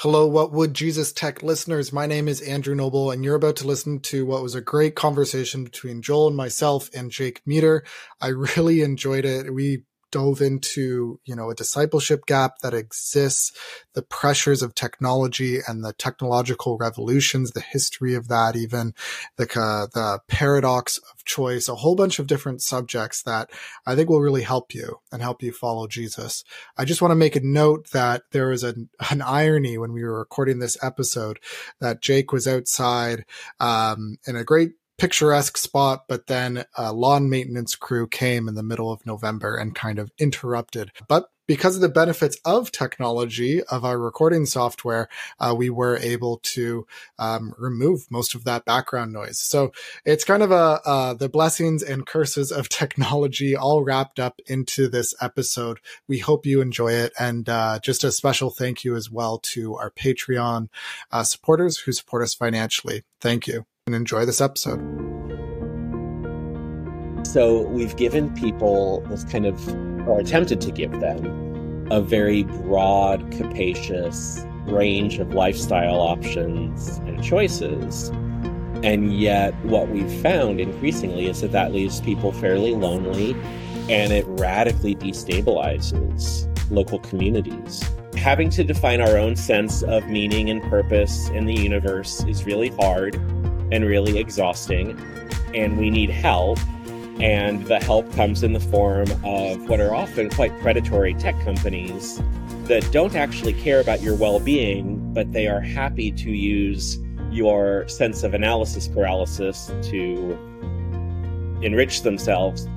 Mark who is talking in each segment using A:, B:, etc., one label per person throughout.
A: Hello, What Would Jesus Tech listeners? My name is Andrew Noble, and you're about to listen to what was a great conversation between Joel and myself and Jake Meador. I really enjoyed it. We dove into, you know, a discipleship gap that exists, the pressures of technology and the technological revolutions, the history of that, even the, uh, the paradox of choice, a whole bunch of different subjects that I think will really help you and help you follow Jesus. I just want to make a note that there was an, an irony when we were recording this episode that Jake was outside, um, in a great picturesque spot, but then a lawn maintenance crew came in the middle of November and kind of interrupted. But because of the benefits of technology of our recording software, uh, we were able to um, remove most of that background noise. So it's kind of a uh, the blessings and curses of technology all wrapped up into this episode. We hope you enjoy it, and uh, just a special thank you as well to our Patreon uh, supporters who support us financially. Thank you and enjoy this episode.
B: So, we've given people this kind of, or attempted to give them, a very broad, capacious range of lifestyle options and choices. And yet, what we've found increasingly is that that leaves people fairly lonely and it radically destabilizes local communities. Having to define our own sense of meaning and purpose in the universe is really hard and really exhausting, and we need help. And the help comes in the form of what are often quite predatory tech companies that don't actually care about your well being, but they are happy to use your sense of analysis paralysis to enrich themselves.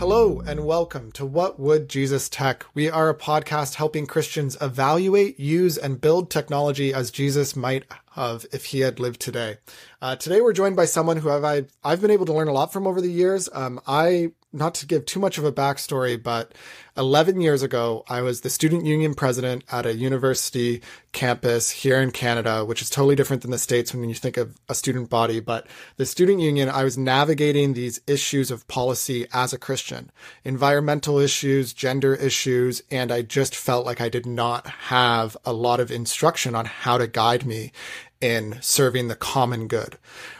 A: Hello and welcome to What Would Jesus Tech? We are a podcast helping Christians evaluate, use, and build technology as Jesus might have if he had lived today. Uh, today we're joined by someone who I've, I've, been able to learn a lot from over the years. Um, I not to give too much of a backstory, but 11 years ago, I was the student union president at a university campus here in Canada, which is totally different than the States when you think of a student body. But the student union, I was navigating these issues of policy as a Christian, environmental issues, gender issues, and I just felt like I did not have a lot of instruction on how to guide me in serving the common good.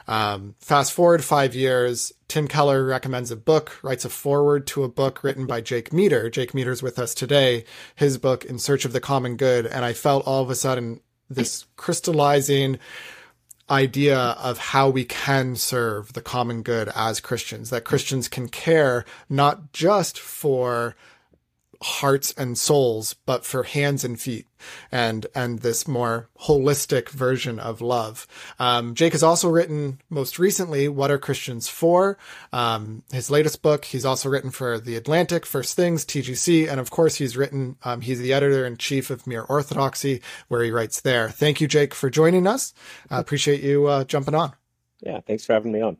A: Um, fast forward five years, Tim Keller recommends a book, writes a foreword to a book written by Jake Meador. Jake Meador's with us today, his book, In Search of the Common Good. And I felt all of a sudden this crystallizing idea of how we can serve the common good as Christians, that Christians can care not just for hearts and souls, but for hands and feet and, and this more holistic version of love. Um, Jake has also written most recently, What Are Christians For? Um, his latest book. He's also written for The Atlantic, First Things, TGC. And of course, he's written, um, he's the editor in chief of Mere Orthodoxy, where he writes there. Thank you, Jake, for joining us. I appreciate you, uh, jumping on.
B: Yeah. Thanks for having me on.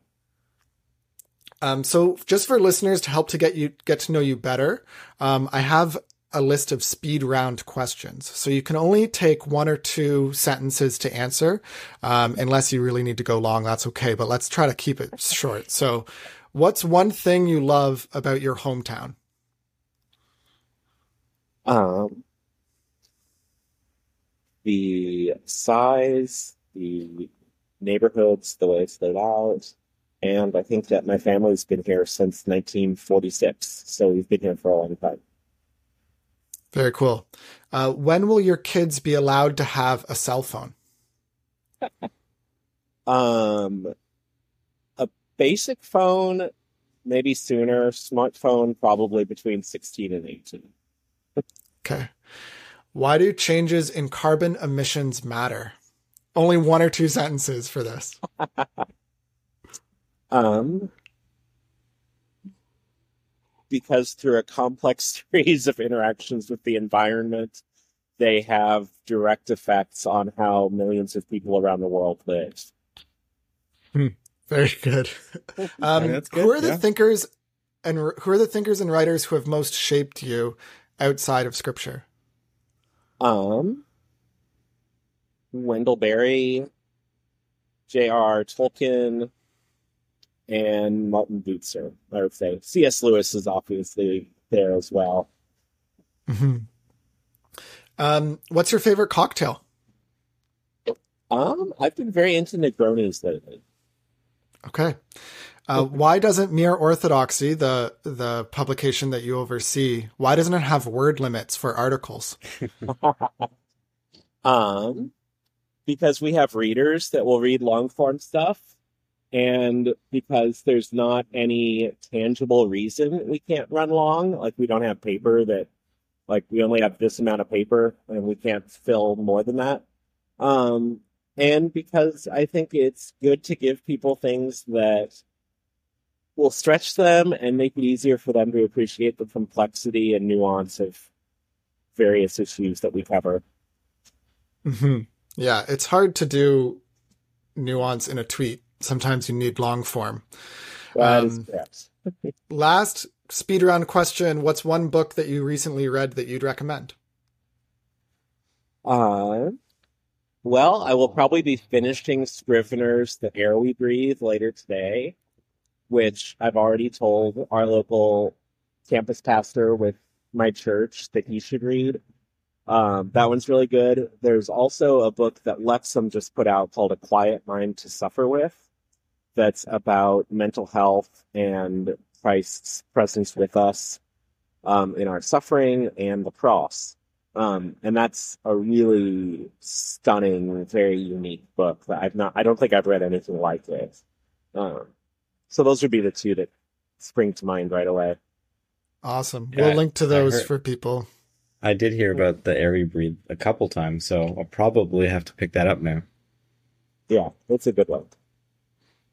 A: Um, so just for listeners to help to get you get to know you better, um, I have a list of speed round questions. So you can only take one or two sentences to answer, um, unless you really need to go long. That's okay, but let's try to keep it short. So, what's one thing you love about your hometown?
B: Um, the size, the neighborhoods, the way it's laid out, and I think that my family's been here since 1946, so we've been here for a long time.
A: Very cool. Uh, when will your kids be allowed to have a cell phone?
B: um, a basic phone, maybe sooner. Smartphone, probably between 16 and 18.
A: okay. Why do changes in carbon emissions matter? Only one or two sentences for this.
B: Um, because through a complex series of interactions with the environment, they have direct effects on how millions of people around the world live.
A: Hmm. Very good. Um, good. Who are the yeah. thinkers and who are the thinkers and writers who have most shaped you outside of scripture?
B: Um, Wendell Berry, J.R. Tolkien, and Martin Bucer, I would say. C.S. Lewis is obviously there as well.
A: Mm-hmm. Um, what's your favorite cocktail?
B: Um, I've been very into Negronis lately.
A: Okay. Uh, why doesn't Mere Orthodoxy, the the publication that you oversee, why doesn't it have word limits for articles?
B: um, because we have readers that will read long form stuff, and because there's not any tangible reason we can't run long, like we don't have paper that, like we only have this amount of paper and we can't fill more than that. Um, and because I think it's good to give people things that will stretch them and make it easier for them to appreciate the complexity and nuance of various issues that we cover.
A: Mm-hmm. Yeah, it's hard to do nuance in a tweet. Sometimes you need long form. Um, last speed round question What's one book that you recently read that you'd recommend?
B: Uh, well, I will probably be finishing Scrivener's The Air We Breathe later today, which I've already told our local campus pastor with my church that he should read. Um, that one's really good. There's also a book that Lexham just put out called A Quiet Mind to Suffer With, that's about mental health and Christ's presence with us um, in our suffering and the cross. Um, and that's a really stunning, very unique book that I've not, I don't think I've read anything like it. Um, so those would be the two that spring to mind right away.
A: Awesome. Yeah, we'll link to those heard, for people.
C: I did hear about the Air we breathe a couple times, so I'll probably have to pick that up now.
B: Yeah, it's a good one.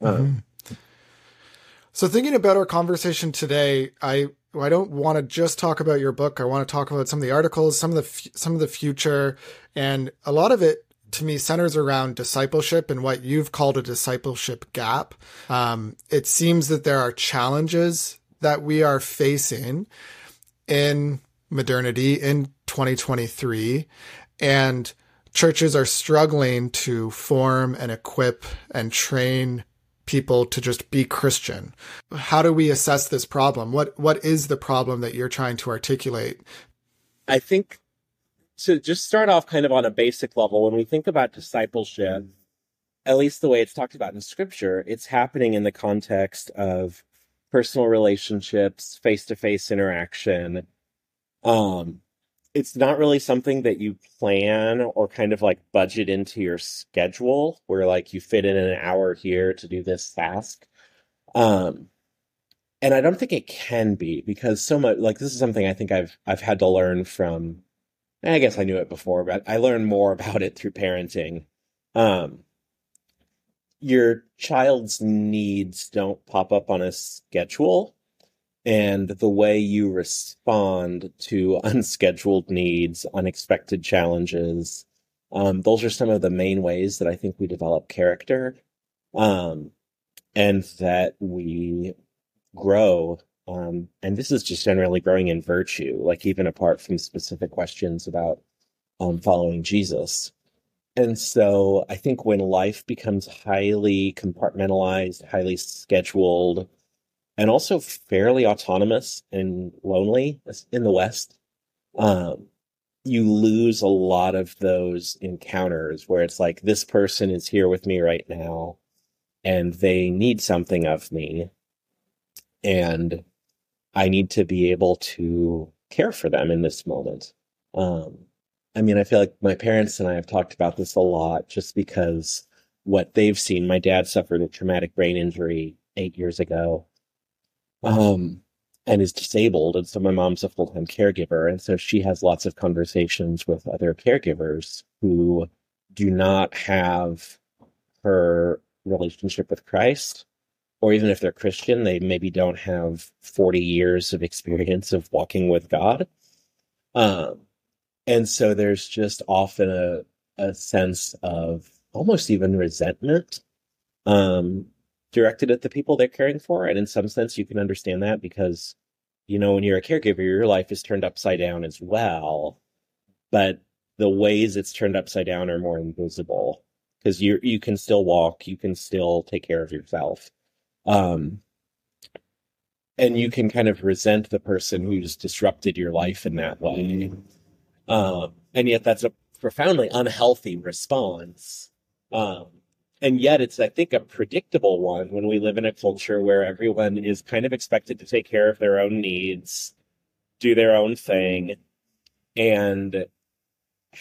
A: Mm-hmm. So thinking about our conversation today, I I don't want to just talk about your book. I want to talk about some of the articles, some of the some of the future, and a lot of it to me centers around discipleship and what you've called a discipleship gap. Um, it seems that there are challenges that we are facing in modernity in 2023, and churches are struggling to form and equip and train people to just be Christian. How do we assess this problem? What what is the problem that you're trying to articulate?
B: I think to just start off kind of on a basic level, when we think about discipleship, at least the way it's talked about in scripture, it's happening in the context of personal relationships, face-to-face interaction. Um, it's not really something that you plan or kind of like budget into your schedule where like you fit in an hour here to do this task. Um, and I don't think it can be because so much like this is something I think I've I've had to learn from I guess I knew it before, but I learned more about it through parenting. Um, your child's needs don't pop up on a schedule and the way you respond to unscheduled needs, unexpected challenges. Um, those are some of the main ways that I think we develop character um, and that we grow. Um, and this is just generally growing in virtue, like even apart from specific questions about um, following Jesus. And so I think when life becomes highly compartmentalized, highly scheduled, and also fairly autonomous and lonely in the West. Um, you lose a lot of those encounters where it's like this person is here with me right now and they need something of me and i need to be able to care for them in this moment um, i mean i feel like my parents and i have talked about this a lot just because what they've seen my dad suffered a traumatic brain injury eight years ago um, and is disabled. And so my mom's a full time caregiver. And so she has lots of conversations with other caregivers who do not have her relationship with Christ. Or even if they're Christian, they maybe don't have 40 years of experience of walking with God. Um, and so there's just often a, a sense of almost even resentment um, directed at the people they're caring for. And in some sense, you can understand that because, you know, when you're a caregiver, your life is turned upside down as well. But the ways it's turned upside down are more invisible because you you can still walk, you can still take care of yourself. Um, and you can kind of resent the person who's disrupted your life in that way. Um, and yet that's a profoundly unhealthy response. Um, and yet it's, I think, a predictable one when we live in a culture where everyone is kind of expected to take care of their own needs, do their own thing, and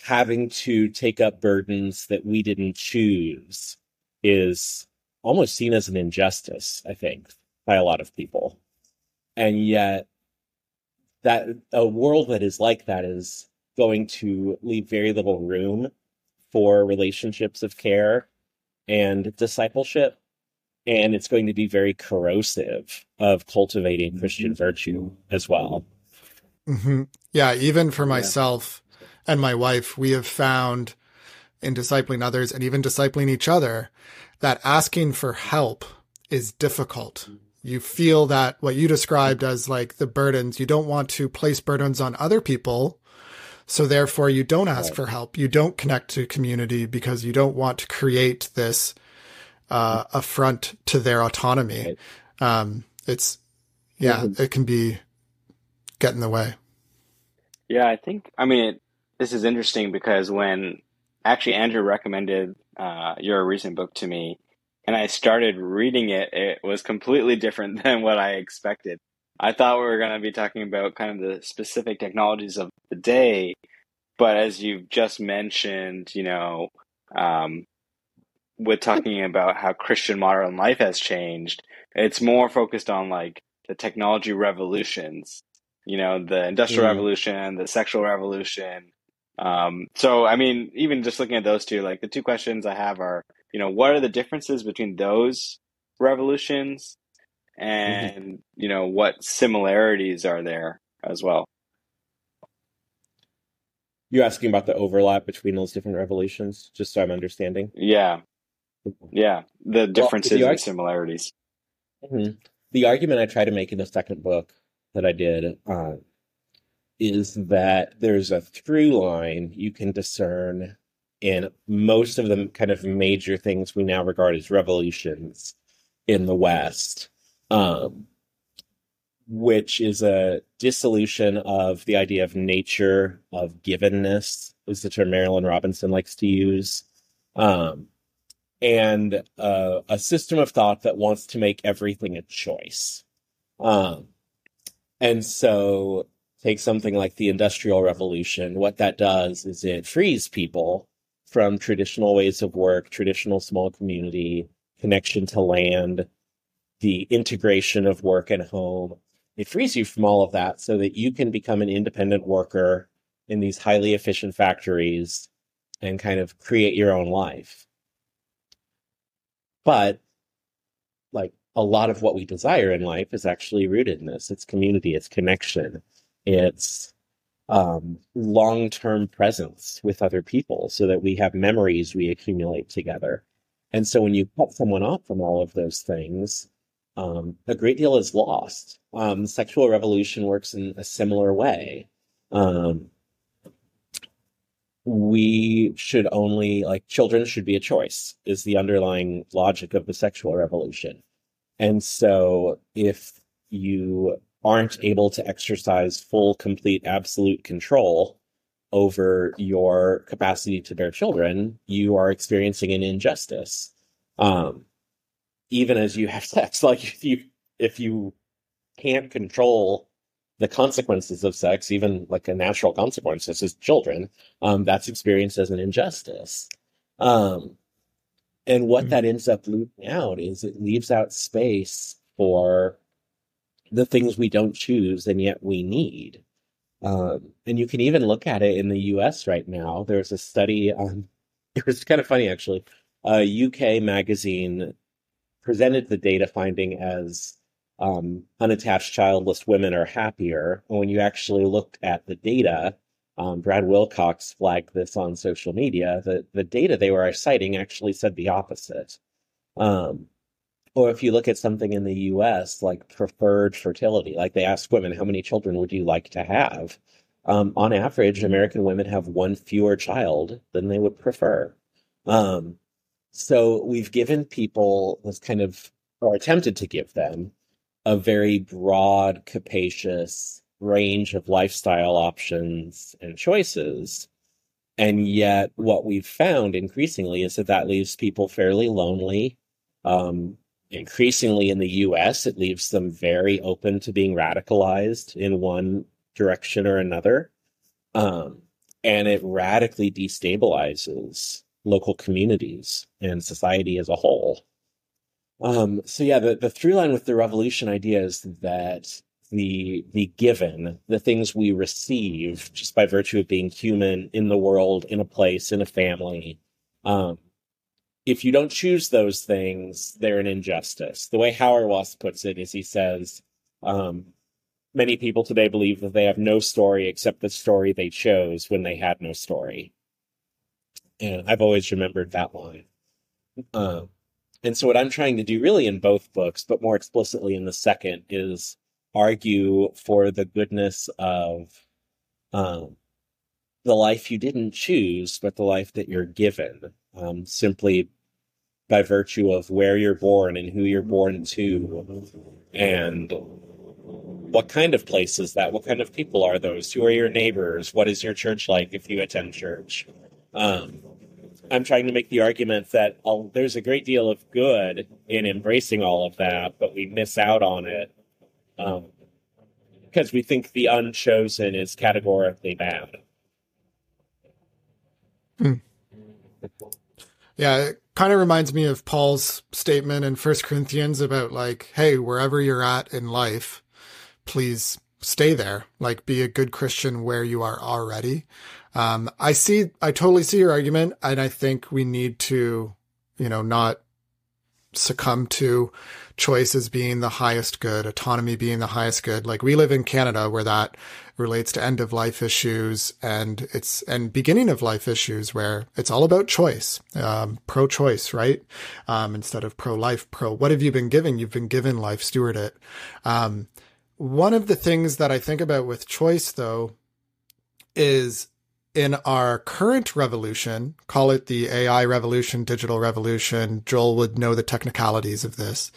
B: having to take up burdens that we didn't choose is almost seen as an injustice, I think, by a lot of people. And yet, that a world that is like that is going to leave very little room for relationships of care and discipleship. And it's going to be very corrosive of cultivating Christian virtue as well.
A: Mm-hmm. Yeah, even for myself yeah. and my wife, we have found in discipling others and even discipling each other that asking for help is difficult. You feel that what you described as like the burdens, you don't want to place burdens on other people. So therefore you don't ask right. for help. You don't connect to community because you don't want to create this uh, affront to their autonomy. Right. Um, it's, yeah, mm-hmm. it can be get in the way.
D: Yeah, I think, I mean, it, this is interesting because when actually Andrew recommended uh, your recent book to me, and I started reading it, it was completely different than what I expected. I thought we were going to be talking about kind of the specific technologies of the day, but as you've just mentioned, you know, um, with talking about how Christian modern life has changed, it's more focused on like the technology revolutions, you know, the industrial mm. revolution, the sexual revolution, um, so, I mean, even just looking at those two, like the two questions I have are, you know, what are the differences between those revolutions and, mm-hmm. you know, what similarities are there as well?
B: You're asking about the overlap between those different revolutions, just so I'm understanding?
D: Yeah. Yeah. The differences well, and similarities.
B: Mm-hmm. The argument I try to make in the second book that I did uh, is that there's a through line you can discern in most of the kind of major things we now regard as revolutions in the West, um, which is a dissolution of the idea of nature, of givenness, is the term Marilynne Robinson likes to use, um, and uh, a system of thought that wants to make everything a choice. Um, and so take something like the Industrial Revolution, what that does is it frees people from traditional ways of work, traditional small community, connection to land, the integration of work and home. It frees you from all of that so that you can become an independent worker in these highly efficient factories and kind of create your own life. But like a lot of what we desire in life is actually rooted in this. It's community, it's connection, it's um, long term presence with other people so that we have memories we accumulate together. And so when you cut someone off from all of those things, um, a great deal is lost. Um, sexual revolution works in a similar way. Um, we should only, like, children should be a choice, is the underlying logic of the sexual revolution. And so if you aren't able to exercise full, complete, absolute control over your capacity to bear children, you are experiencing an injustice. Um, even as you have sex, like if you if you can't control the consequences of sex, even like a natural consequence, such as children, um, that's experienced as an injustice. Um, and what mm-hmm. that ends up leaving out is it leaves out space for the things we don't choose and yet we need. Um, and you can even look at it in the US right now. There's a study on, it was kind of funny actually. A UK magazine presented the data finding as um, unattached childless women are happier. And when you actually looked at the data, um, Brad Wilcox flagged this on social media. The, the data they were citing actually said the opposite. Um, or if you look at something in the US, like preferred fertility, like they ask women, how many children would you like to have? Um, on average, American women have one fewer child than they would prefer. Um, so we've given people this kind of, or attempted to give them, a very broad, capacious range of lifestyle options and choices. And yet, what we've found increasingly is that that leaves people fairly lonely. Um, increasingly in the US, it leaves them very open to being radicalized in one direction or another. Um, and it radically destabilizes local communities and society as a whole. Um, so yeah, the, the through line with the revolution idea is that the the given, the things we receive just by virtue of being human in the world, in a place, in a family, um, if you don't choose those things, they're an injustice. The way Hauerwas puts it is he says, um, many people today believe that they have no story except the story they chose when they had no story. And I've always remembered that line. Um, and so, what I'm trying to do really in both books, but more explicitly in the second, is argue for the goodness of um, the life you didn't choose, but the life that you're given, um, simply by virtue of where you're born and who you're born to, and what kind of place is that? What kind of people are those? Who are your neighbors? What is your church like if you attend church? Um, I'm trying to make the argument that oh, there's a great deal of good in embracing all of that, but we miss out on it um, because we think the unchosen is categorically bad.
A: Hmm. Yeah, it kind of reminds me of Paul's statement in First Corinthians about like, hey, wherever you're at in life, please stay there. Like, be a good Christian where you are already. Um, I see, I totally see your argument, and I think we need to, you know, not succumb to choice as being the highest good, autonomy being the highest good. Like we live in Canada where that relates to end of life issues and it's, and beginning of life issues where it's all about choice, um, pro choice, right? Um, instead of pro life, pro, what have you been given? You've been given life, steward it. Um, one of the things that I think about with choice though is in our current revolution, call it the AI revolution, digital revolution, Joel would know the technicalities of this,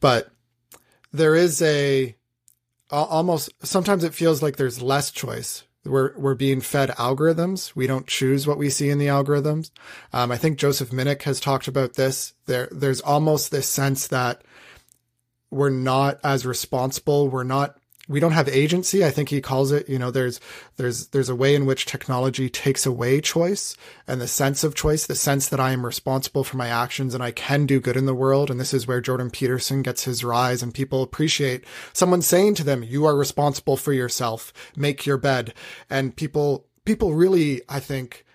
A: but there is a almost sometimes it feels like there's less choice. We're we're being fed algorithms. We don't choose what we see in the algorithms. Um, I think Joseph Minich has talked about this. There there's almost this sense that we're not as responsible. We're not we don't have agency. I think he calls it, you know, there's, there's, there's a way in which technology takes away choice and the sense of choice, the sense that I am responsible for my actions and I can do good in the world. And this is where Jordan Peterson gets his rise and people appreciate someone saying to them, you are responsible for yourself, make your bed. And people, people really, I think,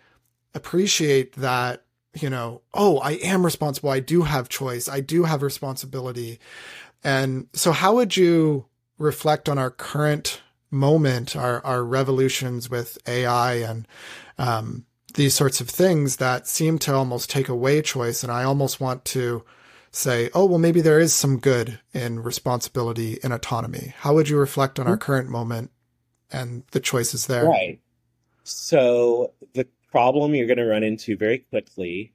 A: appreciate that, you know, oh, I am responsible. I do have choice. I do have responsibility. And so how would you, reflect on our current moment, our, our revolutions with AI and, um, these sorts of things that seem to almost take away choice. And I almost want to say, oh, well, maybe there is some good in responsibility and autonomy. How would you reflect on our hmm. current moment and the choices there?
B: Right. So the problem you're going to run into very quickly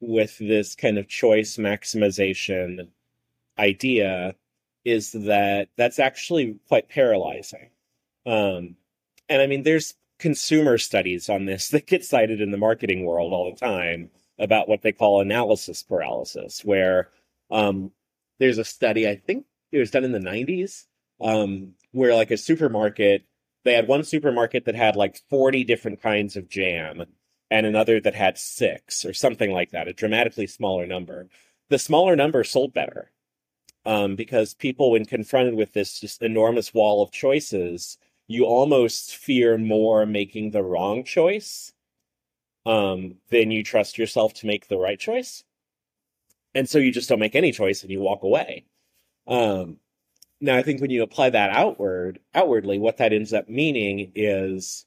B: with this kind of choice maximization idea is that that's actually quite paralyzing. Um, and I mean, there's consumer studies on this that get cited in the marketing world all the time about what they call analysis paralysis, where um, there's a study, I think it was done in the 90s, um, where like a supermarket, they had one supermarket that had like 40 different kinds of jam and another that had six or something like that, a dramatically smaller number. The smaller number sold better um, because people, when confronted with this just enormous wall of choices, you almost fear more making the wrong choice um, than you trust yourself to make the right choice. And so you just don't make any choice and you walk away. Um, now, I think when you apply that outward, outwardly, what that ends up meaning is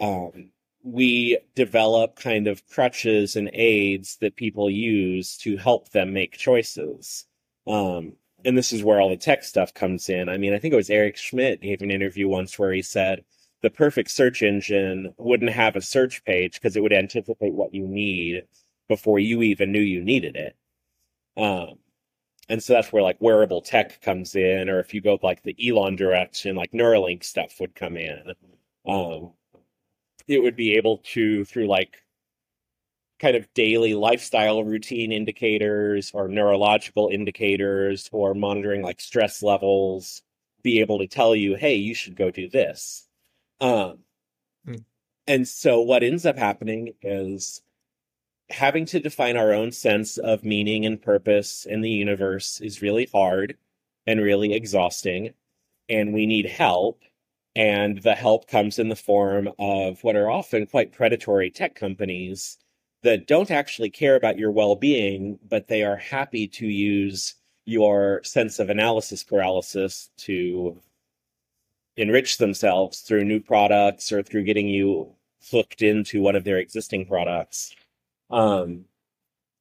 B: um, we develop kind of crutches and aids that people use to help them make choices. Um, and this is where all the tech stuff comes in. I mean, I think it was Eric Schmidt gave an interview once where he said the perfect search engine wouldn't have a search page because it would anticipate what you need before you even knew you needed it. Um, and so that's where like wearable tech comes in, or if you go like the Elon direction, like Neuralink stuff would come in. Um, it would be able to through like kind of daily lifestyle routine indicators or neurological indicators or monitoring like stress levels be able to tell you hey you should go do this um, mm. and so what ends up happening is having to define our own sense of meaning and purpose in the universe is really hard and really exhausting and we need help and the help comes in the form of what are often quite predatory tech companies that don't actually care about your well-being but they are happy to use your sense of analysis paralysis to enrich themselves through new products or through getting you hooked into one of their existing products um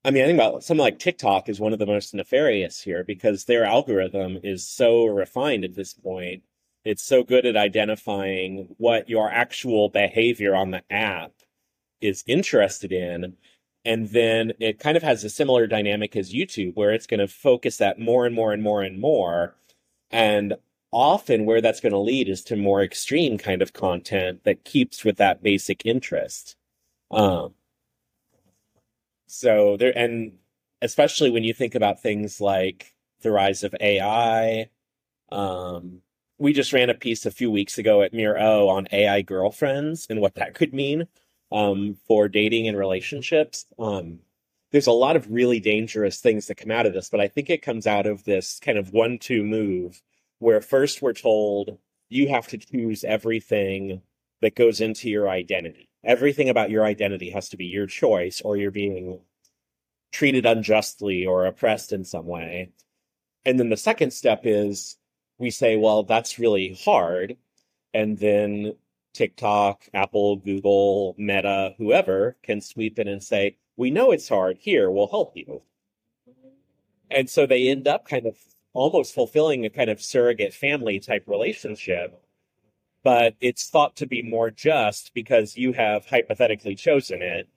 B: I mean, I think about something like TikTok is one of the most nefarious here because their algorithm is so refined at this point. It's so good at identifying what your actual behavior on the app is interested in. And then it kind of has a similar dynamic as YouTube, where it's going to focus that more and more and more and more. And often where that's going to lead is to more extreme kind of content that keeps with that basic interest. Um, so there, and especially when you think about things like the rise of AI, um, we just ran a piece a few weeks ago at Mere O on AI girlfriends and what that could mean um, for dating and relationships. Um, there's a lot of really dangerous things that come out of this, but I think it comes out of this kind of one two move where first we're told you have to choose everything that goes into your identity. Everything about your identity has to be your choice, or you're being treated unjustly or oppressed in some way. And then the second step is we say, well, that's really hard. And then TikTok, Apple, Google, Meta, whoever can sweep in and say, we know it's hard. Here, we'll help you. And so they end up kind of almost fulfilling a kind of surrogate family type relationship. But it's thought to be more just because you have hypothetically chosen it.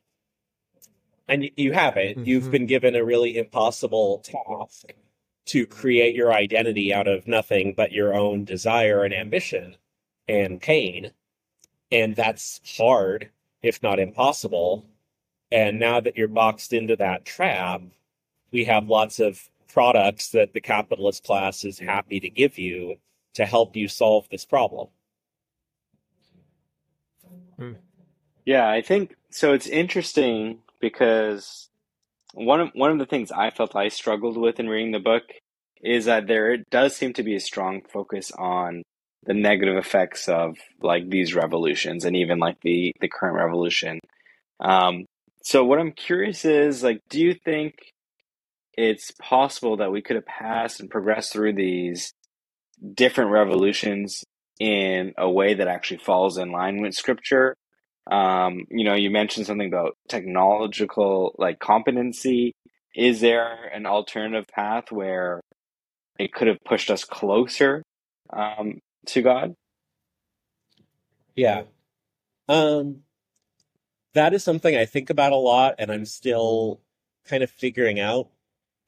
B: And you haven't. Mm-hmm. You've been given a really impossible task to create your identity out of nothing but your own desire and ambition and pain and that's hard, if not impossible. And now that you're boxed into that trap, we have lots of products that the capitalist class is happy to give you to help you solve this problem.
D: Yeah, I think so. It's interesting because one of one of the things I felt I struggled with in reading the book is that there does seem to be a strong focus on the negative effects of like these revolutions and even like the the current revolution. Um, so what I'm curious is like, do you think it's possible that we could have passed and progressed through these different revolutions in a way that actually falls in line with scripture? Um, you know, you mentioned something about technological like competency. Is there an alternative path where it could have pushed us closer um, to God?
B: Yeah. Um that is something I think about a lot and I'm still kind of figuring out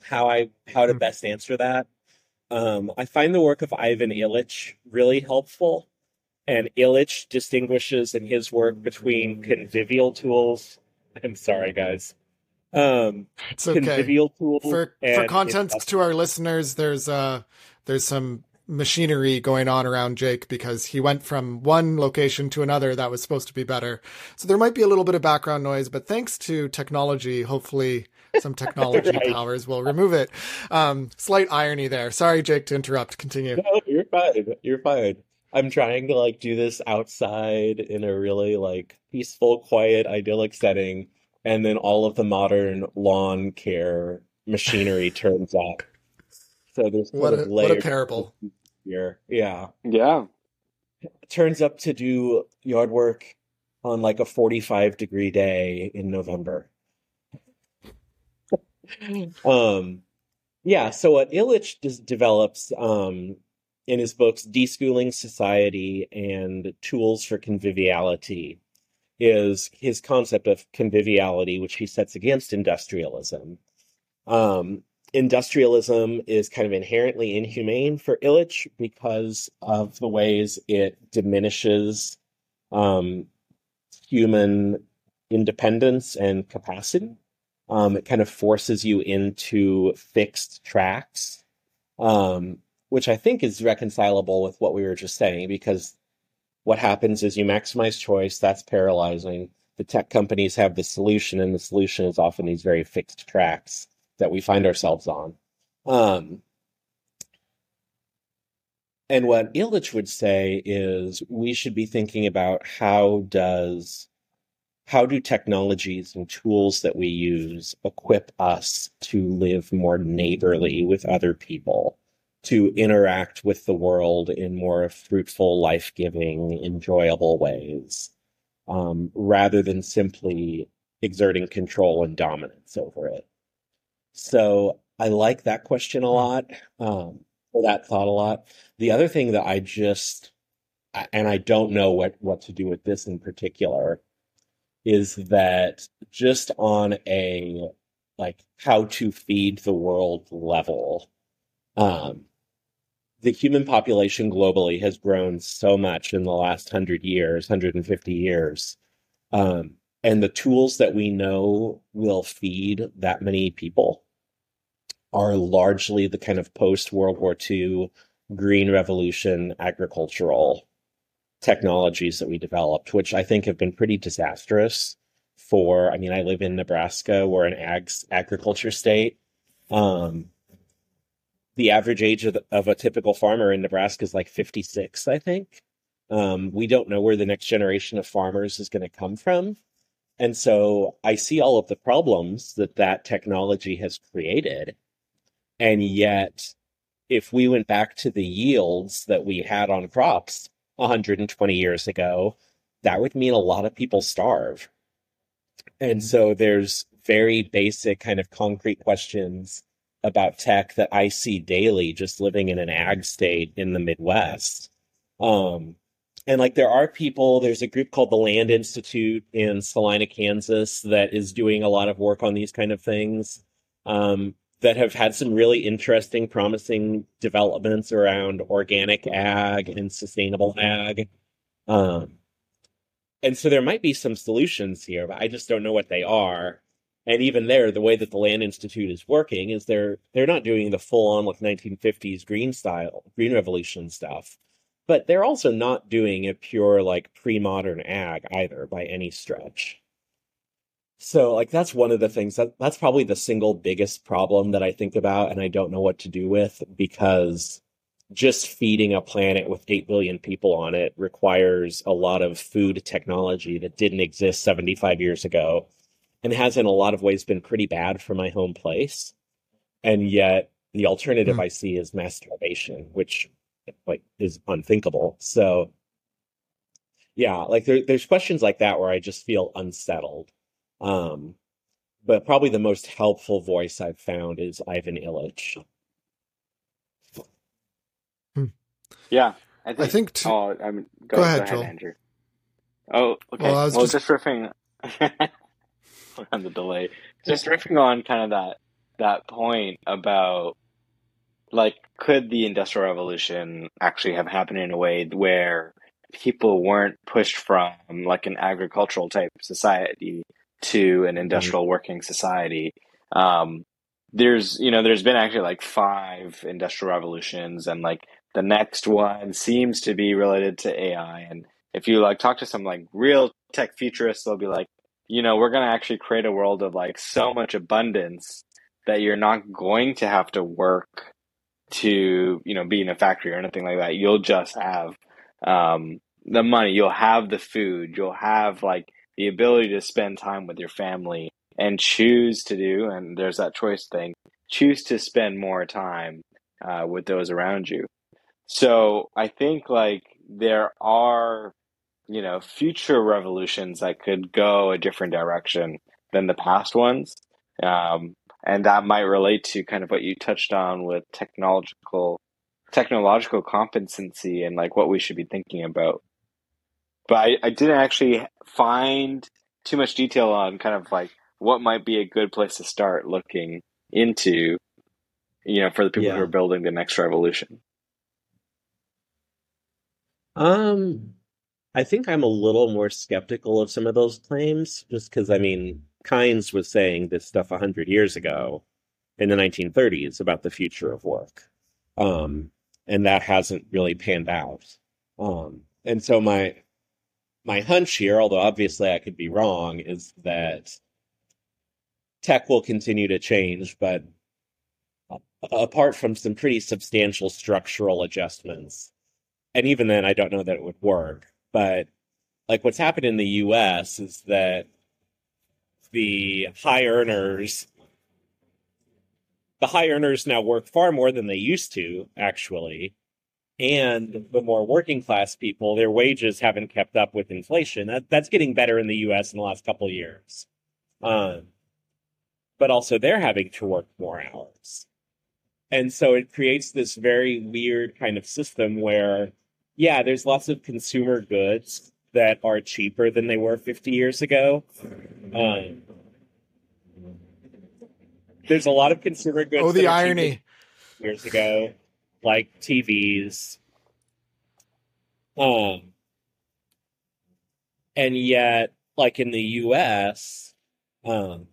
B: how I how to hmm. best answer that. Um I find the work of Ivan Illich really helpful. And Illich distinguishes in his work between convivial tools. I'm sorry, guys. Um,
A: it's okay. Convivial tools for for context to our listeners. There's uh there's some machinery going on around Jake because he went from one location to another that was supposed to be better. So there might be a little bit of background noise, but thanks to technology, hopefully some technology right. powers will remove it. Um, slight irony there. Sorry, Jake, to interrupt. Continue.
B: No, you're fine. You're fine. I'm trying to like do this outside in a really like peaceful, quiet, idyllic setting, and then all of the modern lawn care machinery turns up so there's
A: what a, what a parable
B: here. Yeah.
D: Yeah.
B: Turns up to do yard work on like a 45 degree day in November. um, yeah. So what Illich develops um, in his books, Deschooling Society and Tools for Conviviality, is his concept of conviviality, which he sets against industrialism. Um, industrialism is kind of inherently inhumane for Illich because of the ways it diminishes um, human independence and capacity. Um, it kind of forces you into fixed tracks, um, which I think is reconcilable with what we were just saying, because what happens is you maximize choice, that's paralyzing. The tech companies have the solution, and the solution is often these very fixed tracks that we find ourselves on. Um, and what Illich would say is we should be thinking about how does how do technologies and tools that we use equip us to live more neighborly with other people, to interact with the world in more fruitful, life giving, enjoyable ways, um, rather than simply exerting control and dominance over it. So I like that question a lot, um, or that thought a lot. The other thing that I just, and I don't know what, what to do with this in particular, is that just on a like how to feed the world level, um, the human population globally has grown so much in the last 100 years, 150 years. Um, and the tools that we know will feed that many people are largely the kind of post World War II green revolution agricultural technologies that we developed, which I think have been pretty disastrous for. I mean, I live in Nebraska, we're an ag agriculture state. Um, the average age of, the, of a typical farmer in Nebraska is like 56, I think. Um, we don't know where the next generation of farmers is going to come from. And so I see all of the problems that that technology has created. And yet, if we went back to the yields that we had on crops 120 years ago, that would mean a lot of people starve. And so there's very basic kind of concrete questions about tech that I see daily just living in an ag state in the Midwest. Um, and like there are people, there's a group called the Land Institute in Salina, Kansas that is doing a lot of work on these kind of things. Um, that have had some really interesting, promising developments around organic ag and sustainable ag. Um, and so there might be some solutions here, but I just don't know what they are. And even there, the way that the Land Institute is working is they're they're not doing the full on like 1950s green style, green revolution stuff, but they're also not doing a pure like pre-modern ag either by any stretch. So like that's one of the things that that's probably the single biggest problem that I think about and I don't know what to do with because just feeding a planet with 8 billion people on it requires a lot of food technology that didn't exist 75 years ago and has in a lot of ways been pretty bad for my home place. And yet the alternative mm. I see is masturbation, which like is unthinkable. So yeah, like there, there's questions like that where I just feel unsettled. Um, but probably the most helpful voice I've found is Ivan Illich.
D: Hmm. Yeah,
A: I think. I think
D: t- oh, I mean,
A: go, go, ahead, go ahead
D: Andrew. Oh, okay. Well, well just... just riffing on the delay. Just riffing on kind of that that point about like could the industrial revolution actually have happened in a way where people weren't pushed from like an agricultural type society to an mm-hmm. industrial working society. Um, there's, you know, there's been actually like five industrial revolutions, and like the next one seems to be related to AI. And if you like talk to some like real tech futurists, they'll be like, you know, we're going to actually create a world of like so much abundance that you're not going to have to work to, you know, be in a factory or anything like that. You'll just have um, the money, you'll have the food, you'll have like the ability to spend time with your family and choose to do, and there's that choice thing, choose to spend more time uh, with those around you. So I think like there are, you know, future revolutions that could go a different direction than the past ones. Um, and that might relate to kind of what you touched on with technological technological competency and like what we should be thinking about but I, I didn't actually find too much detail on kind of like what might be a good place to start looking into you know, for the people
B: Yeah.
D: who are building the next revolution?
B: Um, I think I'm a little more skeptical of some of those claims, just because I mean, Keynes was saying this stuff a hundred years ago, in the 1930s, about the future of work, um, and that hasn't really panned out. Um, and so my my hunch here, although obviously I could be wrong, is that tech will continue to change, but apart from some pretty substantial structural adjustments, and even then, I don't know that it would work. But like what's happened in the U.S. is that the high earners, the high earners now work far more than they used to, actually. And the more working class people, their wages haven't kept up with inflation. That, that's getting better in the U.S. in the last couple of years. Um, but also, they're having to work more hours. And so it creates this very weird kind of system where, yeah, there's lots of consumer goods that are cheaper than they were 50 years ago. Um, there's a lot of consumer goods.
A: Oh, the irony.
B: years ago, like TVs. Um, and yet, like in the U.S., um,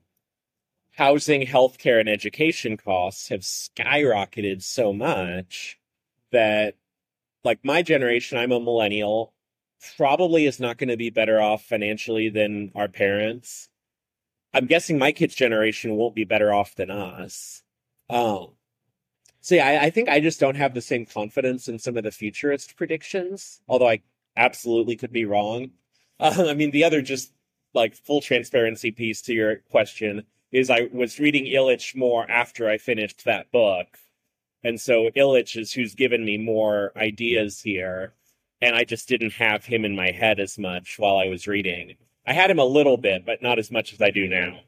B: housing, healthcare, and education costs have skyrocketed so much that, like my generation, I'm a millennial, probably is not going to be better off financially than our parents. I'm guessing my kids' generation won't be better off than us. Um, yeah, I, I think I just don't have the same confidence in some of the futurist predictions, although I absolutely could be wrong. Uh, I mean, the other just like full transparency piece to your question is I was reading Illich more after I finished that book. And so Illich is who's given me more ideas here. And I just didn't have him in my head as much while I was reading. I had him a little bit, but not as much as I do now.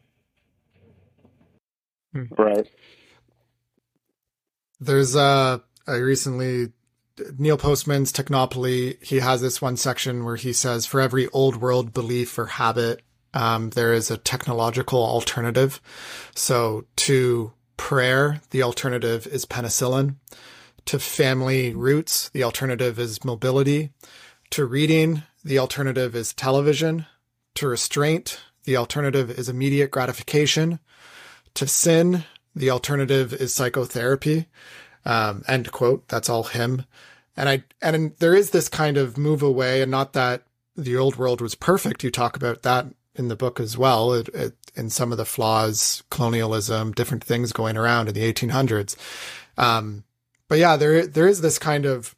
D: Right.
A: There's uh I recently Neil Postman's Technopoly, he has this one section where he says for every old world belief or habit, um, there is a technological alternative. So to prayer, the alternative is penicillin. To family roots, the alternative is mobility. To reading, the alternative is television. To restraint, the alternative is immediate gratification. To sin, the alternative is psychotherapy. Um, end quote. That's all him. And I, and there is this kind of move away and not that the old world was perfect. You talk about that in the book as well. It, it, in some of the flaws, colonialism, different things going around in the 1800s. Um, but yeah, there, there is this kind of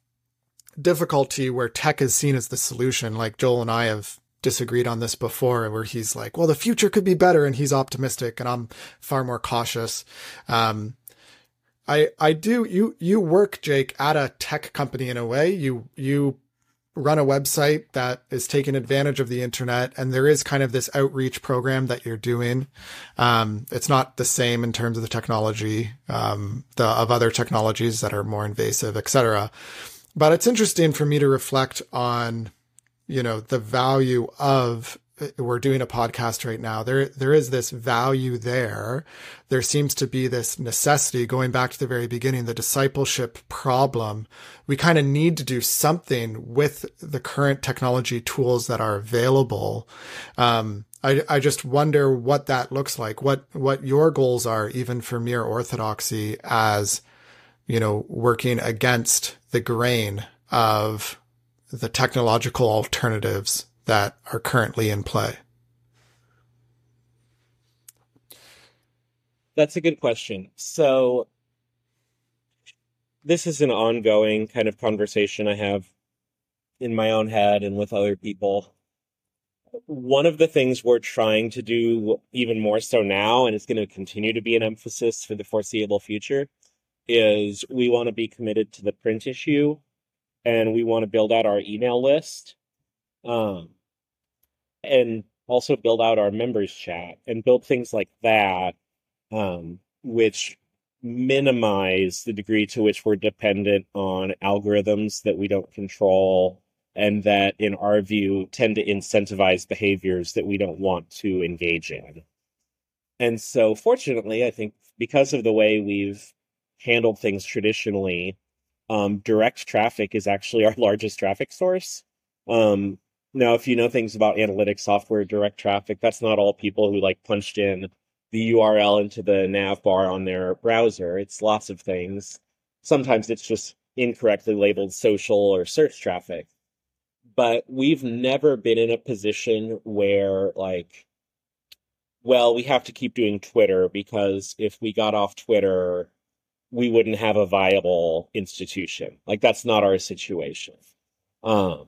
A: difficulty where tech is seen as the solution. Like Joel and I have disagreed on this before where he's like, well, the future could be better. And he's optimistic and I'm far more cautious. Um, I I do you you work Jake at a tech company in a way you you run a website that is taking advantage of the internet and there is kind of this outreach program that you're doing um, it's not the same in terms of the technology um, the of other technologies that are more invasive etc but it's interesting for me to reflect on you know the value of we're doing a podcast right now. There there is this value there. There seems to be this necessity going back to the very beginning the discipleship problem. We kind of need to do something with the current technology tools that are available. Um, I, I just wonder what that looks like what what your goals are even for mere orthodoxy as you know working against the grain of the technological alternatives that are currently in play?
B: That's a good question. So, this is an ongoing kind of conversation I have in my own head and with other people. One of the things we're trying to do even more so now, and it's going to continue to be an emphasis for the foreseeable future, is we want to be committed to the print issue and we want to build out our email list. Um, and also build out our members chat and build things like that um, which minimize the degree to which we're dependent on algorithms that we don't control and that in our view tend to incentivize behaviors that we don't want to engage in and so fortunately i think because of the way we've handled things traditionally, um, direct traffic is actually our largest traffic source. Um, now, if you know things about analytics software, direct traffic, that's not all people who like punched in the URL into the nav bar on their browser. It's lots of things. Sometimes it's just incorrectly labeled social or search traffic. But we've never been in a position where, like, well, we have to keep doing Twitter because if we got off Twitter, we wouldn't have a viable institution. Like, that's not our situation. Um,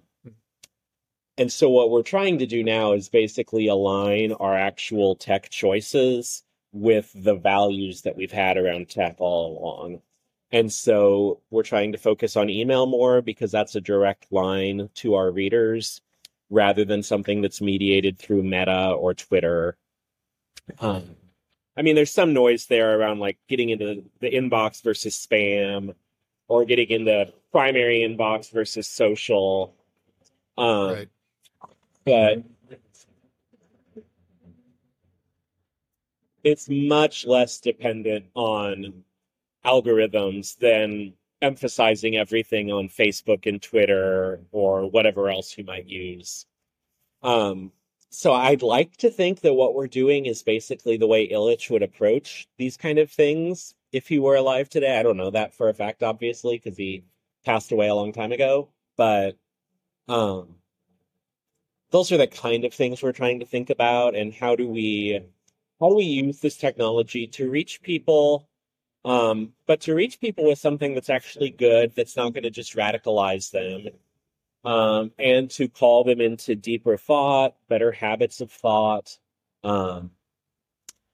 B: and so what we're trying to do now is basically align our actual tech choices with the values that we've had around tech all along. And so we're trying to focus on email more because that's a direct line to our readers rather than something that's mediated through Meta or Twitter. Um, I mean, there's some noise there around like getting into the inbox versus spam or getting in the primary inbox versus social. Um, right but it's much less dependent on algorithms than emphasizing everything on Facebook and Twitter or whatever else you might use. Um, so I'd like to think that what we're doing is basically the way Illich would approach these kind of things if he were alive today. I don't know that for a fact, obviously, because he passed away a long time ago. But um, those are the kind of things we're trying to think about and how do we how do we use this technology to reach people um, but to reach people with something that's actually good that's not going to just radicalize them um, and to call them into deeper thought better habits of thought um,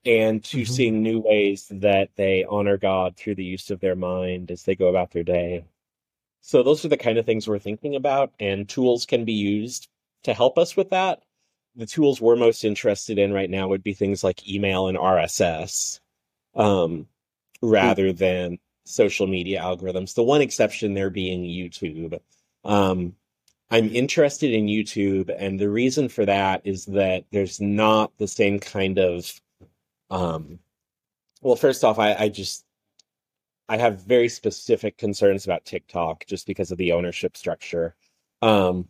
B: and to mm-hmm. seeing new ways that they honor god through the use of their mind as they go about their day so those are the kind of things we're thinking about and tools can be used to help us with that. The tools we're most interested in right now would be things like email and RSS, um, rather mm-hmm. than social media algorithms. The one exception there being YouTube. Um, I'm interested in YouTube, and the reason for that is that there's not the same kind of. Um, well, first off, I, I just I have very specific concerns about TikTok just because of the ownership structure. Um,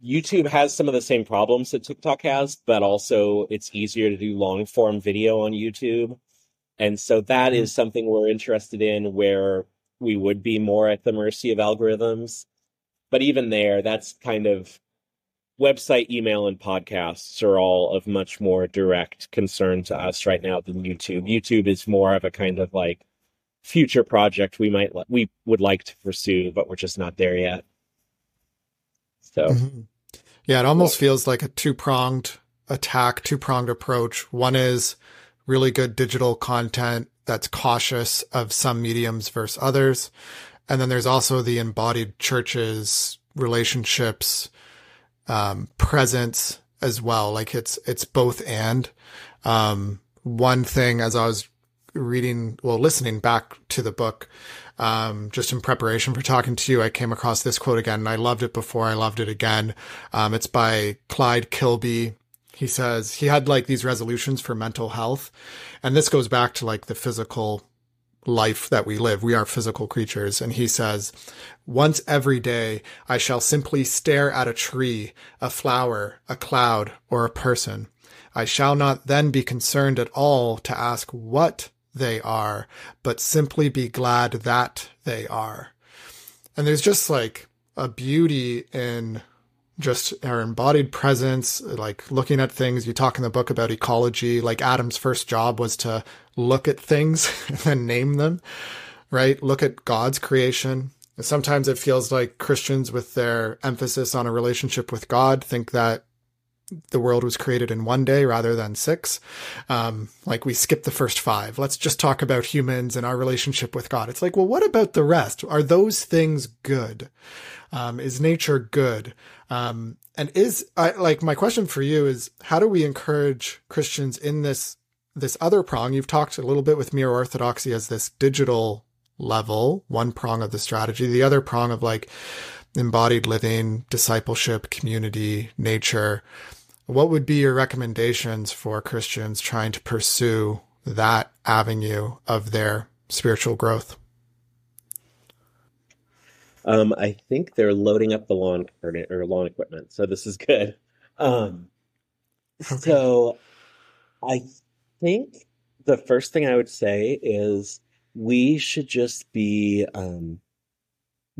B: YouTube has some of the same problems that TikTok has, but also it's easier to do long form video on YouTube. And so that mm-hmm. something we're interested in where we would be more at the mercy of algorithms. But even there, that's kind of website, email, and podcasts are all of much more direct concern to us right now than YouTube. YouTube is more of a kind of like future project we might we would like to pursue, but we're just not there yet. So, mm-hmm.
A: yeah, it almost feels like a two pronged attack, two pronged approach. One is really good digital content that's cautious of some mediums versus others. And then there's also the embodied churches, relationships, um, presence as well. Like it's, it's both and, um, one thing as I was reading, well, listening back to the book, um, just in preparation for talking to you, I came across this quote again and I loved it before. I loved it again. Um, it's by Clyde Kilby. He says he had like these resolutions for mental health. And this goes back to like the physical life that we live. We are physical creatures. And he says, once every day, I shall simply stare at a tree, a flower, a cloud, or a person. I shall not then be concerned at all to ask what they are, but simply be glad that they are. And there's just like a beauty in just our embodied presence, like looking at things. You talk in the book about ecology, like Adam's first job was to look at things and then name them, right? Look at God's creation. Sometimes it feels like Christians with their emphasis on a relationship with God think that the world was created in one day rather than six. Um, like we skip the first five. Let's just talk about humans and our relationship with God. It's like, well, what about the rest? Are those things good? Um, is nature good? Um, and is I, like my question for you is how do we encourage Christians in this this other prong? You've talked a little bit with mere orthodoxy as this digital level, one prong of the strategy, the other prong of like embodied living, discipleship, community, nature. What would be your recommendations for Christians trying to pursue that avenue of their spiritual growth?
B: Um, I think they're loading up the lawn or lawn equipment, so this is good. Um, okay. So I think the first thing I would say is we should just be um,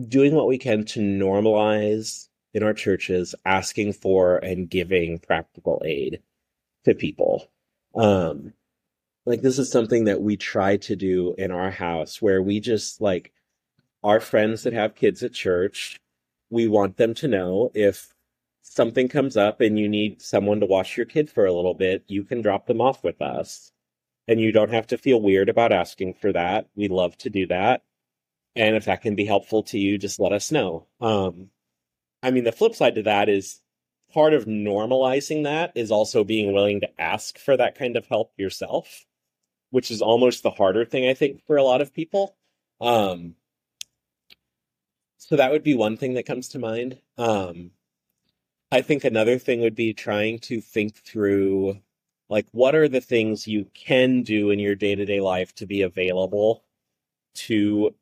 B: doing what we can to normalize in our churches asking for and giving practical aid to people. Um, like this is something that we try to do in our house where we just like our friends that have kids at church, we want them to know if something comes up and you need someone to watch your kid for a little bit, you can drop them off with us. And you don't have to feel weird about asking for that. We love to do that. And if that can be helpful to you, just let us know. Um, I mean, the flip side to that is part of normalizing that is also being willing to ask for that kind of help yourself, which is almost the harder thing, I think, for a lot of people. Um, so that would be one thing that comes to mind. Um, I think another thing would be trying to think through like what are the things you can do in your day-to-day life to be available to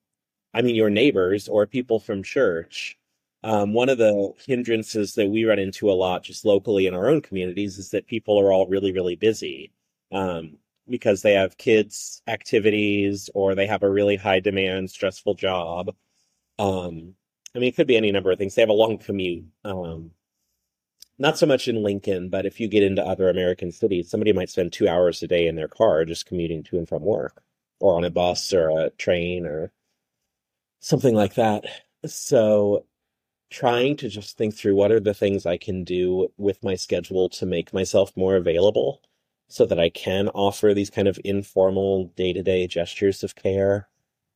B: I mean, your neighbors or people from church. Um, one of the hindrances that we run into a lot just locally in our own communities is that people are all really, really busy um, because they have kids' activities or they have a really high demand, stressful job. Um, I mean, it could be any number of things. They have a long commute. Um, not so much in Lincoln, but if you get into other American cities, somebody might spend two hours a day in their car just commuting to and from work or on a bus or a train or something like that. So trying to just think through what are the things I can do with my schedule to make myself more available so that I can offer these kind of informal day to day gestures of care.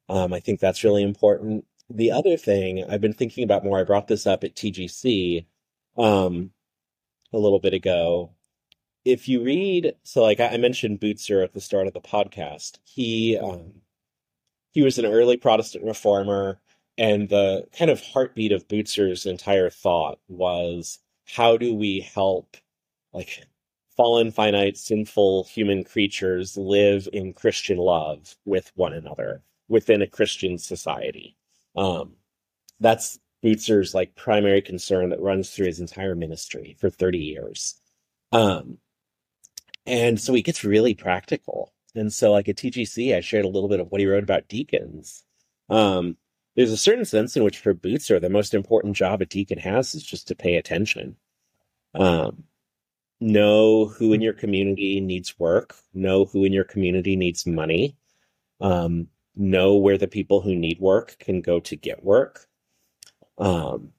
B: Um, I think that's really important. The other thing I've been thinking about more, I brought this up at TGC um, a little bit ago. If you read, so like I mentioned Bucer at the start of the podcast, he um, he was an early Protestant reformer, and the kind of heartbeat of Bucer's entire thought was how do we help like fallen, finite, sinful human creatures live in Christian love with one another within a Christian society? Um, that's Bucer's like primary concern that runs through his entire ministry for 30 years. Um, and so he gets really practical. And so, like at TGC, I shared a little bit of what he wrote about deacons. Um, there's a certain sense in which, for Bucer, the most important job a deacon has is just to pay attention. Um, know who in your community needs work, know who in your community needs money, um, know where the people who need work can go to get work. Um,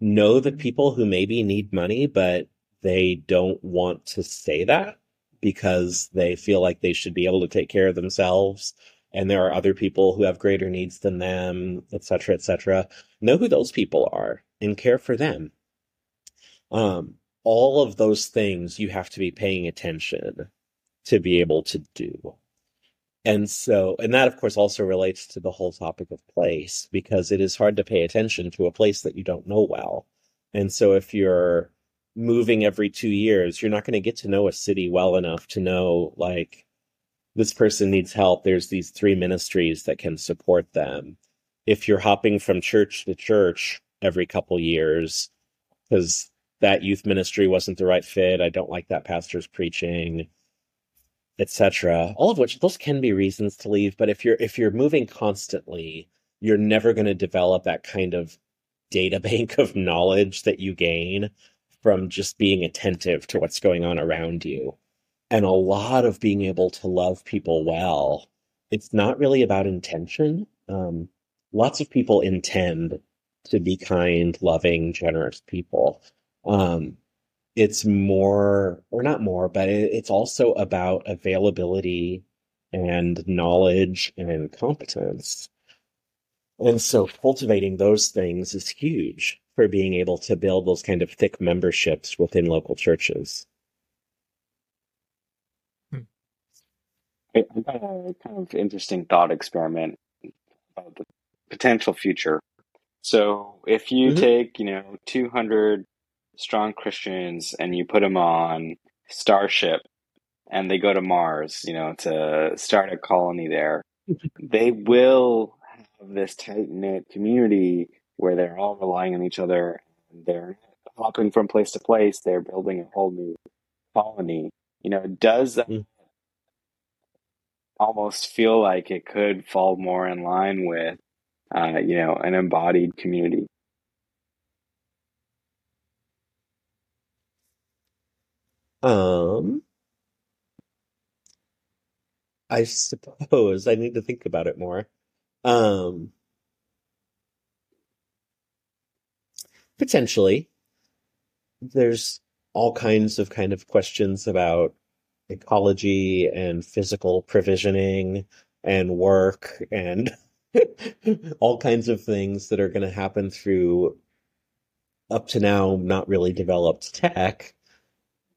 B: know the people who maybe need money, but they don't want to say that because they feel like they should be able to take care of themselves and there are other people who have greater needs than them, etc., etc. Know who those people are and care for them. Um, all of those things you have to be paying attention to be able to do. And so, and that of course also relates to the whole topic of place because it is hard to pay attention to a place that you don't know well. And so if you're moving every two years, you're not going to get to know a city well enough to know, like, this person needs help. There's these three ministries that can support them. If you're hopping from church to church every couple years, because that youth ministry wasn't the right fit, I don't like that pastor's preaching, etc. All of which those can be reasons to leave. But if you're if you're moving constantly, you're never going to develop that kind of data bank of knowledge that you gain from just being attentive to what's going on around you. And a lot of being able to love people well. It's not really about intention. Um, lots of people intend to be kind, loving, generous people. Um, it's more, or not more, but it, it's also about availability and knowledge and competence. And so cultivating those things is huge for being able to build those kind of thick memberships within local churches.
D: Hmm. I got a kind of interesting thought experiment about the potential future. So if you mm-hmm. take, you know, 200 strong Christians and you put them on Starship and they go to Mars, you know, to start a colony there, they will have this tight knit community where they're all relying on each other. And they're hopping from place to place. They're building a whole new colony. You know, does that
B: Mm.
D: almost feel like it could fall more in line with, uh, you know, an embodied community?
B: Um, I suppose I need to think about it more. Um, potentially, there's all kinds of kind of questions about ecology and physical provisioning and work and all kinds of things that are going to happen through up to now not really developed tech.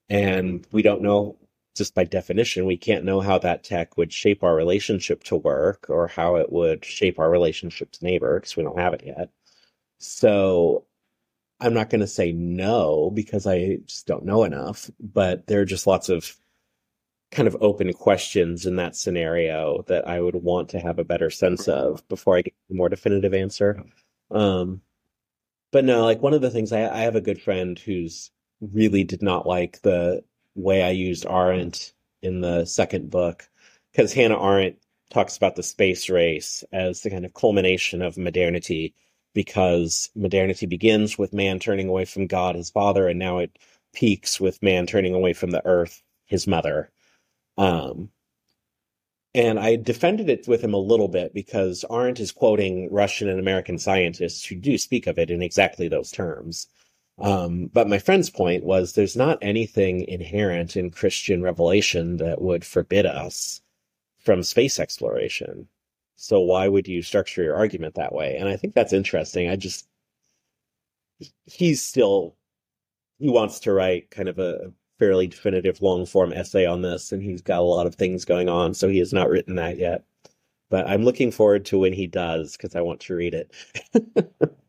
B: And we don't know, just by definition, we can't know how that tech would shape our relationship to work or how it would shape our relationship to neighbor because we don't have it yet. So I'm not going to say no because I just don't know enough, but there are just lots of kind of open questions in that scenario that I would want to have a better sense of before I get a more definitive answer. Um, but no, like one of the things I, I have a good friend who's really did not like the way I used Arendt in the second book because Hannah Arendt talks about the space race as the kind of culmination of modernity because modernity begins with man turning away from God, his father, and now it peaks with man turning away from the earth, his mother. Um, and I defended it with him a little bit because Arendt is quoting Russian and American scientists who do speak of it in exactly those terms. Um, but my friend's point was there's not anything inherent in Christian revelation that would forbid us from space exploration. So why would you structure your argument that way? And I think that's interesting. I just, he's still, he wants to write kind of a fairly definitive long form essay on this, and he's got a lot of things going on, so he has not written that yet. But I'm looking forward to when he does because I want to read it.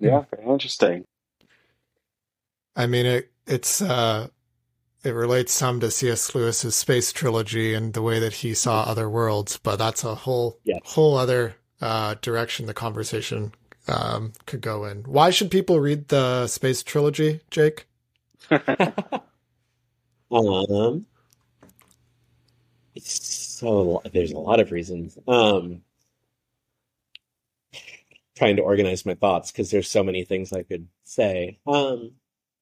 D: Yeah, very interesting.
A: I mean, it it's uh, it relates some to C.S. Lewis's space trilogy and the way that he saw other worlds, but that's a whole
B: Yes.
A: whole other uh, direction the conversation um, could go in. Why should people read the space trilogy, Jake?
B: Um, it's so there's a lot of reasons. Um, trying to organize my thoughts because there's so many things I could say. Um,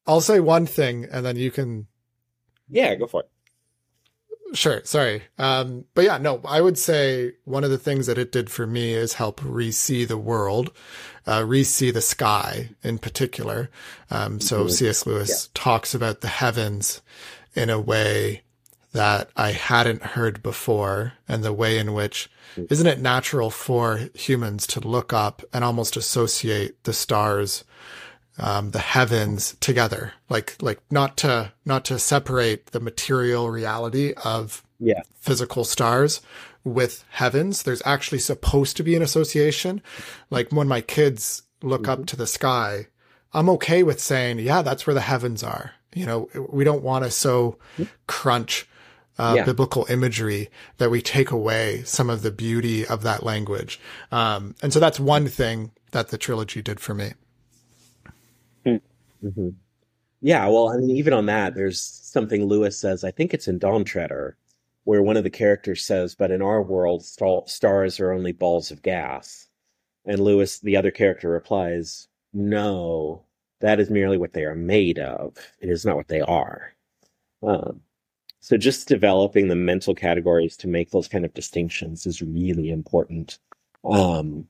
A: I'll say one thing, and then you can
B: yeah, go for it.
A: Sure, sorry. Um, but yeah, no, I would say one of the things that it did for me is help re-see the world, uh, re-see the sky in particular. Um, so
B: Mhm.
A: C.S. Lewis talks about the heavens in a way that I hadn't heard before and the way in which isn't it natural for humans to look up and almost associate the stars um, the heavens together, like like not to not to separate the material reality of
B: Yeah.
A: physical stars with heavens. There's actually supposed to be an association. Like when my kids look up to the sky, I'm okay with saying, yeah, that's where the heavens are. You know, we don't want to so crunch uh,
B: Yeah.
A: biblical imagery that we take away some of the beauty of that language. Um, and so that's one thing that the trilogy did for me.
B: hmm Yeah, well, I mean, even on that, there's something Lewis says. I think it's in Dawn Treader, where one of the characters says, "But in our world, star- stars are only balls of gas." And Lewis, the other character, replies, "No, that is merely what they are made of. It is not what they are." Um, so, just developing the mental categories to make those kind of distinctions is really important. Um,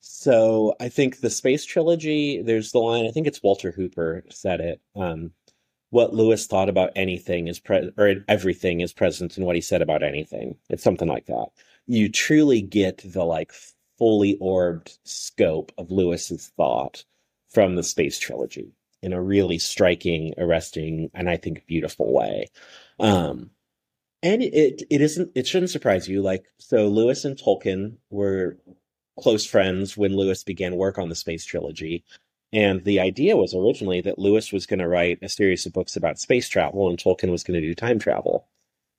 B: so I think the space trilogy, there's the line, I think it's Walter Hooper said it. Um, what Lewis thought about anything is pre or everything is present in what he said about anything. It's something like that. You truly get the like fully orbed scope of Lewis's thought from the space trilogy in a really striking, arresting, and I think beautiful way. Um, and it it isn't it shouldn't surprise you. Like so, Lewis and Tolkien were close friends when Lewis began work on the space trilogy. And the idea was originally that Lewis was going to write a series of books about space travel and Tolkien was going to do time travel.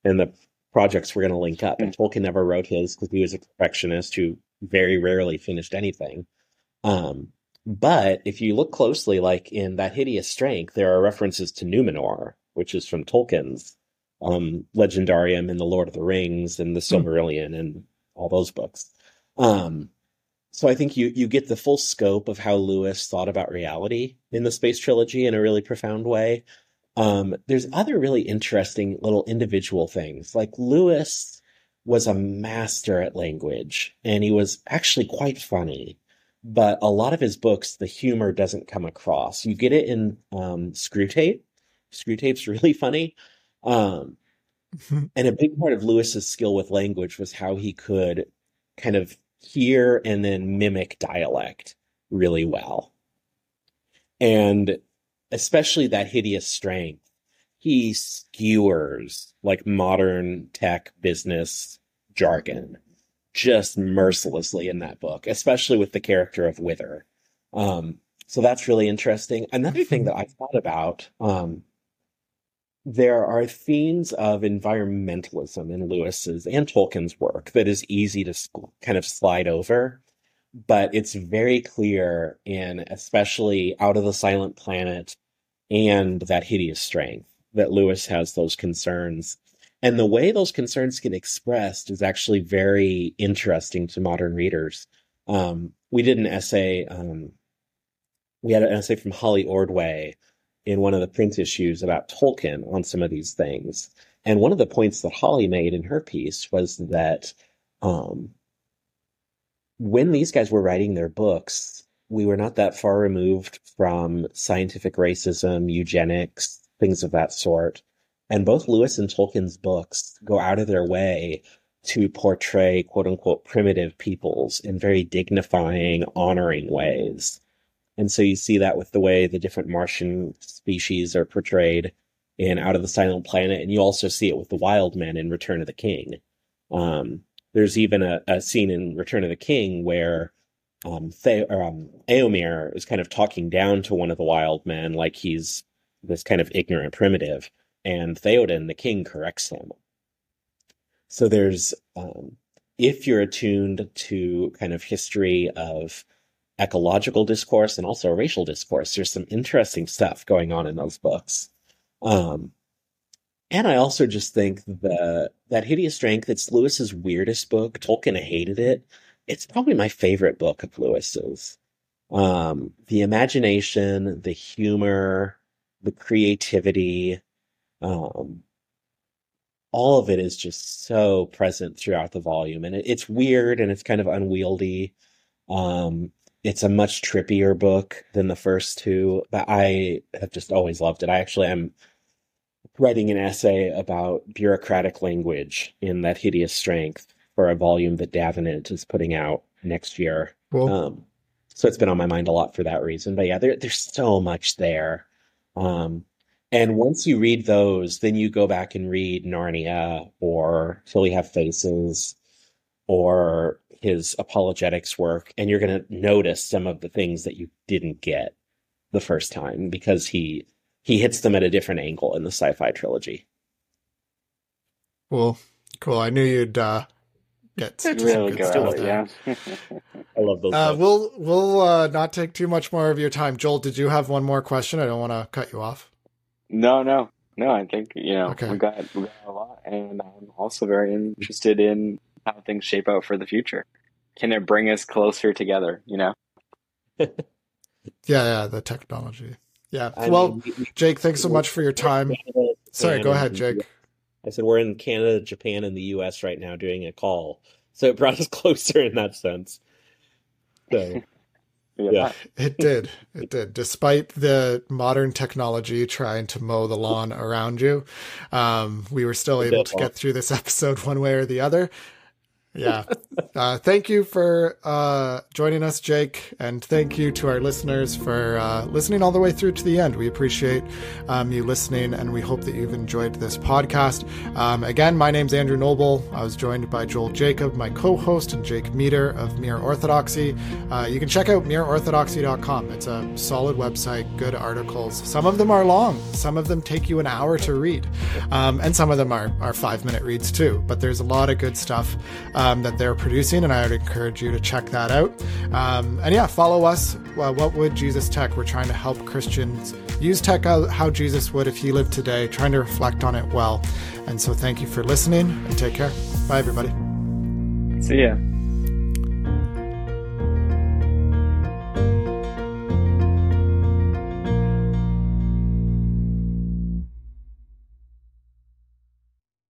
B: And the projects were going to link up. And Tolkien never wrote his because he was a perfectionist who very rarely finished anything. Um, but if you look closely, like in That Hideous Strength, there are references to Numenor, which is from Tolkien's um, Legendarium and The Lord of the Rings and The Silmarillion and all those books. Um, so I think you you get the full scope of how Lewis thought about reality in the space trilogy in a really profound way. Um, there's other really interesting little individual things. Like Lewis was a master at language, and he was actually quite funny. But a lot of his books, the humor doesn't come across. You get it in um, Screwtape's really funny. Um, and a big part of Lewis's skill with language was how he could kind of hear and then mimic dialect really well. And especially that hideous strength, he skewers like modern tech business jargon just mercilessly in that book, especially with the character of Wither. Um, so that's really interesting. Another thing that I thought about, um, there are themes of environmentalism in Lewis's and Tolkien's work that is easy to kind of slide over, but it's very clear in especially Out of the Silent Planet and That Hideous Strength that Lewis has those concerns. And the way those concerns get expressed is actually very interesting to modern readers. Um, we did an essay, um, we had an essay from Holly Ordway in one of the print issues about Tolkien on some of these things. And one of the points that Holly made in her piece was that um, when these guys were writing their books, we were not that far removed from scientific racism, eugenics, things of that sort. And both Lewis and Tolkien's books go out of their way to portray quote unquote primitive peoples in very dignifying, honoring ways. And so you see that with the way the different Martian species are portrayed in Out of the Silent Planet, and you also see it with the wild men in Return of the King. Um, there's even a, a, scene in Return of the King where um, the- um, Eomer is kind of talking down to one of the wild men like he's this kind of ignorant primitive, and Theoden, the king, corrects him. So there's, um, if you're attuned to kind of history of ecological discourse and also racial discourse. There's some interesting stuff going on in those books. Um, and I also just think the that Hideous Strength, it's Lewis's weirdest book. Tolkien hated it. It's probably my favorite book of Lewis's. Um, the imagination, the humor, the creativity, um, all of it is just so present throughout the volume, and it, it's weird and it's kind of unwieldy. Um, it's a much trippier book than the first two, but I have just always loved it. I actually am writing an essay about bureaucratic language in that hideous strength for a volume that Davenant is putting out next year.
A: Cool.
B: Um, so it's been on my mind a lot for that reason. But yeah, there, there's so much there. Um, and once you read those, then you go back and read Narnia or Till We Have Faces or his apologetics work and you're going to notice some of the things that you didn't get the first time because he he hits them at a different angle in the sci-fi trilogy.
A: Cool. Cool. I knew you'd uh get some
D: Really
A: good
D: go
A: stuff
D: out, yeah.
B: I love those.
A: Uh, we'll we'll uh, not take too much more of your time. Joel, did you have one more question? I don't want to cut you off.
D: No, no, no. I think you know
A: Okay.
D: we got we got a lot, and I'm also very interested in how things shape out for the future. Can it bring us closer together? You know.
A: Yeah, yeah, the technology. Yeah.
B: I
A: well,
B: mean, we- we-
A: Jake, thanks so much for your time.
B: Canada,
A: Sorry, go ahead, Jake.
B: I said we're in Canada, Japan, and the U.S. right now doing a call, so it brought us closer in that sense. So Yeah.
A: It did. It did. Despite the modern technology trying to mow the lawn around you, um, we were still able to get through this episode one way or the other. Yeah. Uh, thank you for uh, joining us, Jake, and thank you to our listeners for uh, listening all the way through to the end. We appreciate um, you listening, and we hope that you've enjoyed this podcast. Um, again, my name's Andrew Noble. I was joined by Joel Jacob, my co-host, and Jake Meador of Mere Orthodoxy. Uh, you can check out mereorthodoxy.com. It's a solid website, good articles. Some of them are long. Some of them take you an hour to read, um, and some of them are are five minute reads too. But there's a lot of good stuff um, that they're producing, and I would encourage you to check that out. Um, and yeah, follow us. What would Jesus Tech? We're trying to help Christians use tech how Jesus would if he lived today, trying to reflect on it well. And so, thank you for listening, and take care. Bye, everybody.
D: See ya.